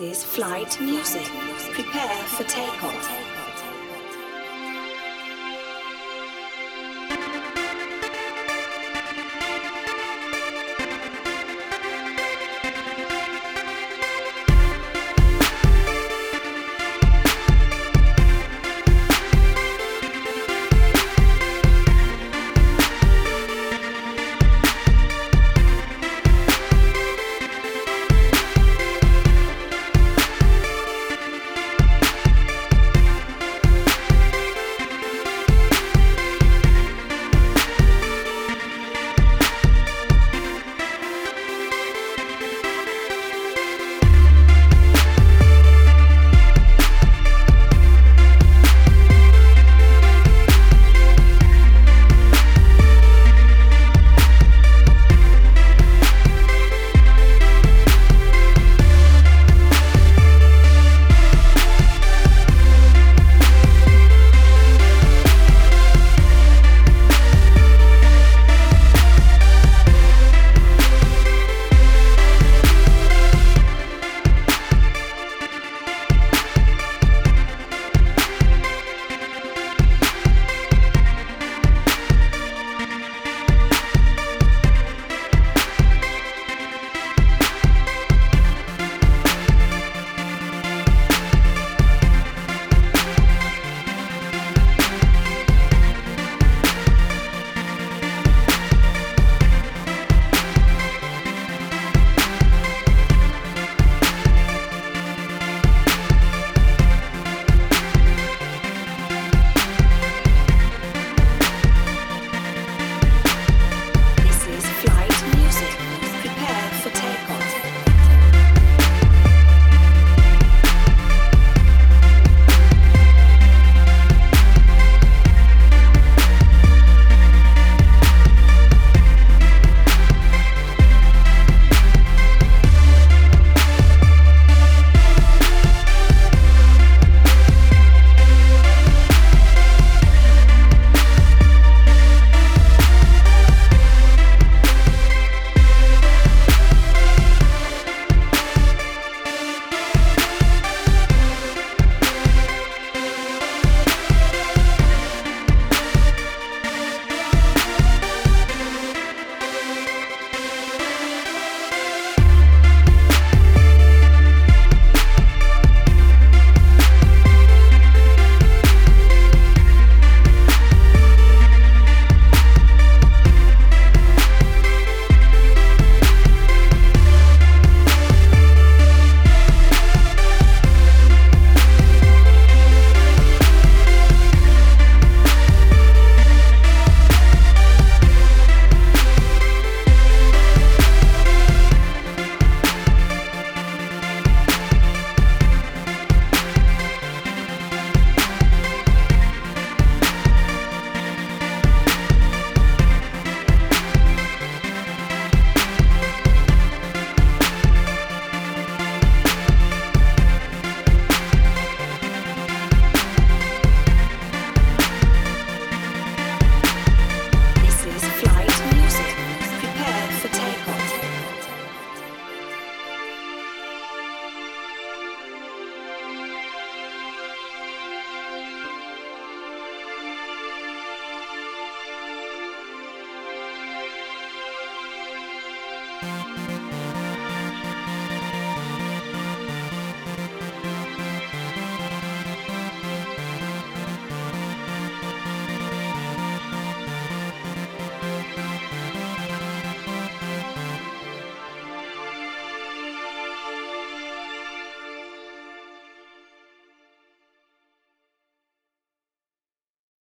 This is flight music. Prepare for takeoff. take off.